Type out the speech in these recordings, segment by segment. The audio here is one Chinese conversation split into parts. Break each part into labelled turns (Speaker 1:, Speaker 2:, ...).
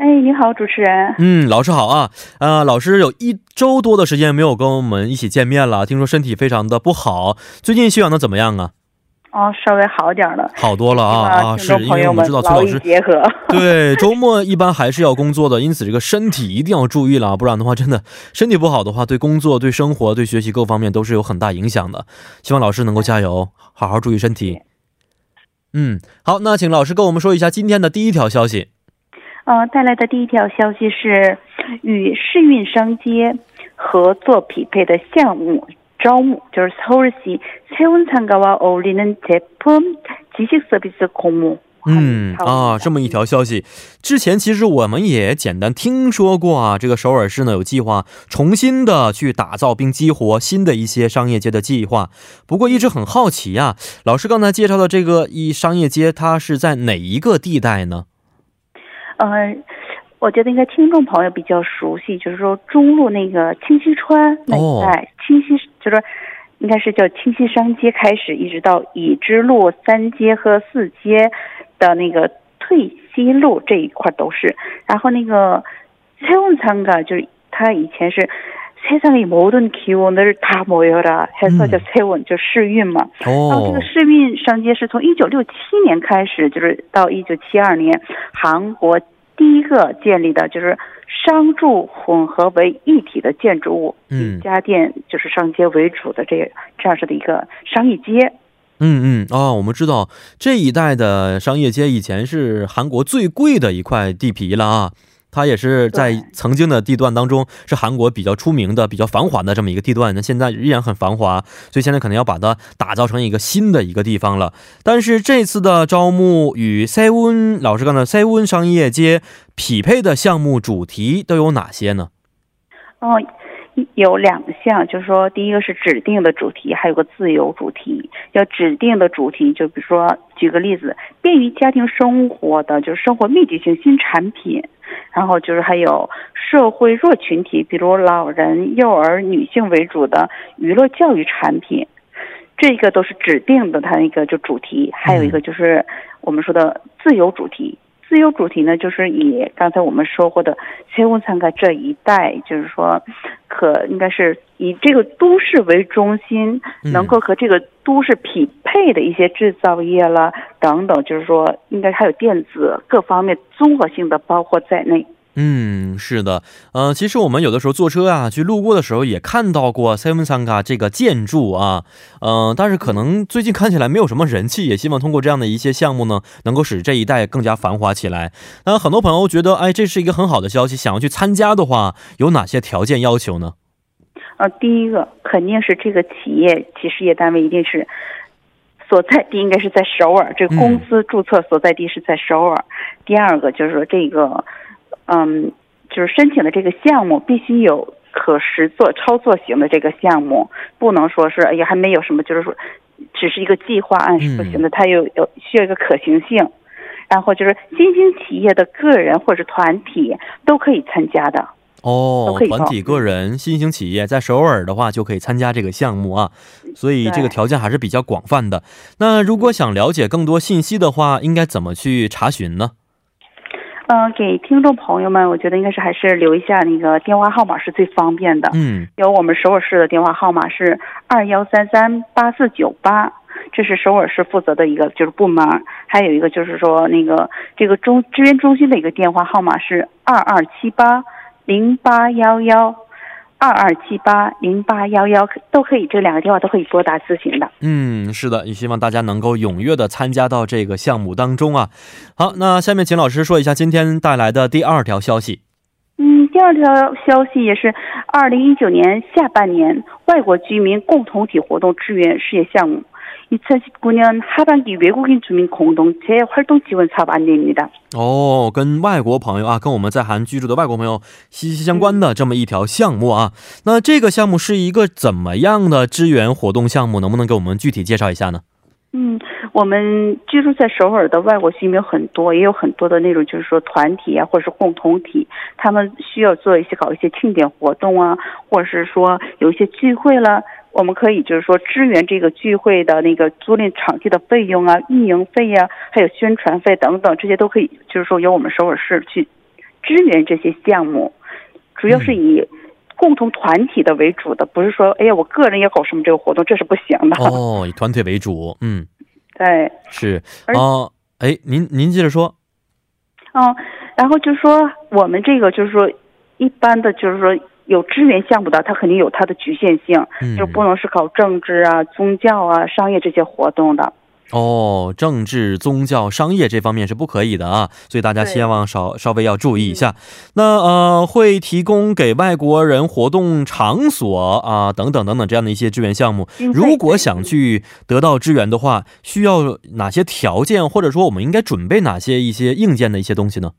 Speaker 1: 哎，你好，主持人。
Speaker 2: 嗯，老师好啊。呃，老师有一周多的时间没有跟我们一起见面了，听说身体非常的不好，最近休养的怎么样啊？
Speaker 1: 哦，稍微好点了，
Speaker 2: 好多了啊啊！是因为我们知道崔老师
Speaker 1: 结合
Speaker 2: 对周末一般还是要工作的，因此这个身体一定要注意了，不然的话真的身体不好的话，对工作、对生活、对学习各方面都是有很大影响的。希望老师能够加油，好好注意身体。嗯，好，那请老师跟我们说一下今天的第一条消息。
Speaker 1: 呃，带来的第一条消息是与世运商街合作匹配的项目。招募就是서울시세운상가와어울리는제품지식서비스공모
Speaker 2: 嗯啊，这么一条消息，之前其实我们也简单听说过啊。这个首尔市呢有计划重新的去打造并激活新的一些商业街的计划。不过一直很好奇呀，老师刚才介绍的这个一商业街，它是在哪一个地带呢？
Speaker 1: 嗯，我觉得应该听众朋友比较熟悉，就是说中路那个清溪川那一带，清溪就是应该是叫清溪商街开始，一直到已知路三街和四街的那个退西路这一块都是。然后那个蔡翁仓噶，就是他以前是세상의모든기운을다모여라해서叫세운就世运嘛。哦。然后这个世运商街是从一九六七年开始，就是到一九七二年韩国。第一个建立的就是商住混合为一体的建筑物，以家电就是商街为主的这这样式的一个商业街。
Speaker 2: 嗯嗯啊，我们知道这一带的商业街以前是韩国最贵的一块地皮了啊。 它也是在曾经的地段当中是韩国比较出名的、比较繁华的这么一个地段，那现在依然很繁华，所以现在可能要把它打造成一个新的一个地方了。但是这次的招募与塞温老师刚才塞温商业街匹配的项目主题都有哪些呢？
Speaker 1: 哦。有两项，就是说，第一个是指定的主题，还有个自由主题。要指定的主题，就比如说，举个例子，便于家庭生活的，就是生活密集型新产品。然后就是还有社会弱群体，比如老人、幼儿、女性为主的娱乐教育产品。这个都是指定的，它那个就主题。还有一个就是我们说的自由主题。自由主题呢，就是以刚才我们说过的切温参加这一带，就是说，可应该是以这个都市为中心，能够和这个都市匹配的一些制造业啦等等，就是说，应该还有电子各方面综合性的包括在内。
Speaker 2: 嗯，是的，呃，其实我们有的时候坐车啊，去路过的时候也看到过 Seven Sangha 这个建筑啊，嗯，但是可能最近看起来没有什么人气，也希望通过这样的一些项目呢，能够使这一带更加繁华起来。那很多朋友觉得，哎，这是一个很好的消息，想要去参加的话，有哪些条件要求呢？
Speaker 1: 呃，第一个肯定是这个企业及事业单位一定是所在地应该是在首尔，这个公司注册所在地是在首尔。第二个就是说这个。嗯，就是申请的这个项目必须有可实做、操作型的这个项目，不能说是哎呀还没有什么，就是说只是一个计划案是不行的，它有有需要一个可行性。然后就是新兴企业的个人或者团体都可以参加的
Speaker 2: 哦，团体、个人、新兴企业在首尔的话就可以参加这个项目啊，所以这个条件还是比较广泛的。那如果想了解更多信息的话，应该怎么去查询呢？
Speaker 1: 嗯，给听众朋友们，我觉得应该是还是留一下那个电话号码是最方便的。嗯，有我们首尔市的电话号码是二幺三三八四九八，这是首尔市负责的一个就是部门。还有一个就是说那个这个中支援中心的一个电话号码是二二七八零八幺幺。二二七八零八幺幺都可以，这两个电话都可以拨打咨询的。
Speaker 2: 嗯，是的，也希望大家能够踊跃的参加到这个项目当中啊。好，那下面请老师说一下今天带来的第二条消息。
Speaker 1: 嗯，第二条消息也是二零一九年下半年外国居民共同体活动支援事业项目，2019년 하반기 외국인 주민 공동체 활동 지원 사업 안내입니다.
Speaker 2: 哦，跟外国朋友啊，跟我们在韩居住的外国朋友息息相关的这么一条项目啊。那这个项目是一个怎么样的支援活动项目？能不能给我们具体介绍一下呢？
Speaker 1: 嗯，我们居住在首尔的外国居民很多，也有很多的那种就是说团体啊，或者是共同体，他们需要做一些搞一些庆典活动啊，或者是说有一些聚会了。 我们可以就是说支援这个聚会的那个租赁场地的费用啊、运营费呀，还有宣传费等等，这些都可以就是说由我们首尔市去支援这些项目，主要是以共同团体的为主的，不是说哎呀我个人要搞什么这个活动，这是不行的。
Speaker 2: 哦，以团体为主，嗯，
Speaker 1: 对，
Speaker 2: 是哦，哎，您您接着说。
Speaker 1: 嗯，然后就说我们这个就是说一般的就是说。有支援项目的，它肯定有它的局限性，就不能是搞政治啊、宗教啊、商业这些活动的。
Speaker 2: 哦，政治、宗教、商业这方面是不可以的啊，所以大家希望稍稍微要注意一下。那呃，会提供给外国人活动场所啊，等等等等这样的一些支援项目。如果想去得到支援的话，需要哪些条件，或者说我们应该准备哪些一些硬件的一些东西呢？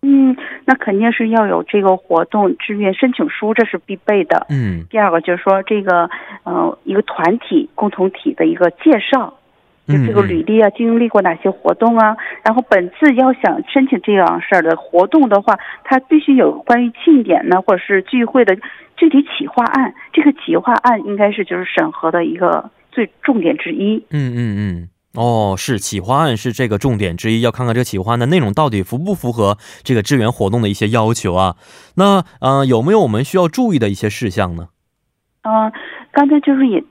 Speaker 1: 嗯。那肯定是要有这个活动志愿申请书，这是必备的。
Speaker 2: 嗯。
Speaker 1: 第二个就是说这个，呃，一个团体共同体的一个介绍，就这个履历啊，经历过哪些活动啊？然后本次要想申请这样事儿的活动的话，它必须有关于庆典呢，或者是聚会的具体企划案。这个企划案应该是就是审核的一个最重点之一。
Speaker 2: 嗯嗯嗯。哦，是企划案是这个重点之一，要看看这个企划案的内容到底符不符合这个支援活动的一些要求啊？那呃，有没有我们需要注意的一些事项呢？
Speaker 1: 嗯，刚才就是也，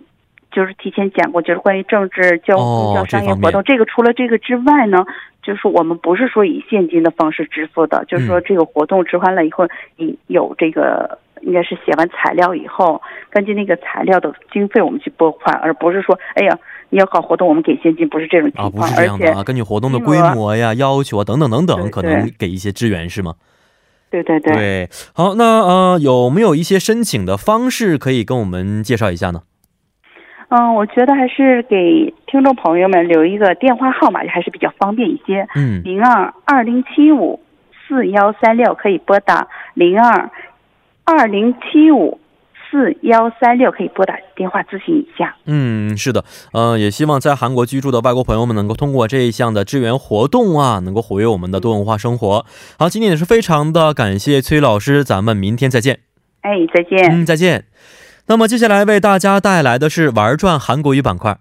Speaker 1: 就是提前讲过，就是关于政治、交通、交商业活动，这个除了这个之外呢，就是我们不是说以现金的方式支付的，就是说这个活动支换了以后，你有这个应该是写完材料以后，根据那个材料的经费我们去拨款，而不是说，哎呀。你要搞活动，我们给现金，不是这种情况，
Speaker 2: 啊，不是这样的啊，根据活动的规模呀、要求啊等等等等，可能给一些支援是吗？
Speaker 1: 对对对。
Speaker 2: 对，好，那呃，有没有一些申请的方式可以跟我们介绍一下呢？
Speaker 1: 嗯，我觉得还是给听众朋友们留一个电话号码，还是比较方便一些。
Speaker 2: 嗯，
Speaker 1: 零二二零七五四幺三六可以拨打零二二零七五。四幺三六可以拨打电话咨询一下。
Speaker 2: 嗯，是的，呃，也希望在韩国居住的外国朋友们能够通过这一项的支援活动啊，能够活跃我们的多文化生活。好，今天也是非常的感谢崔老师，咱们明天再见。
Speaker 1: 哎，再见。
Speaker 2: 嗯，再见。那么接下来为大家带来的是玩转韩国语板块。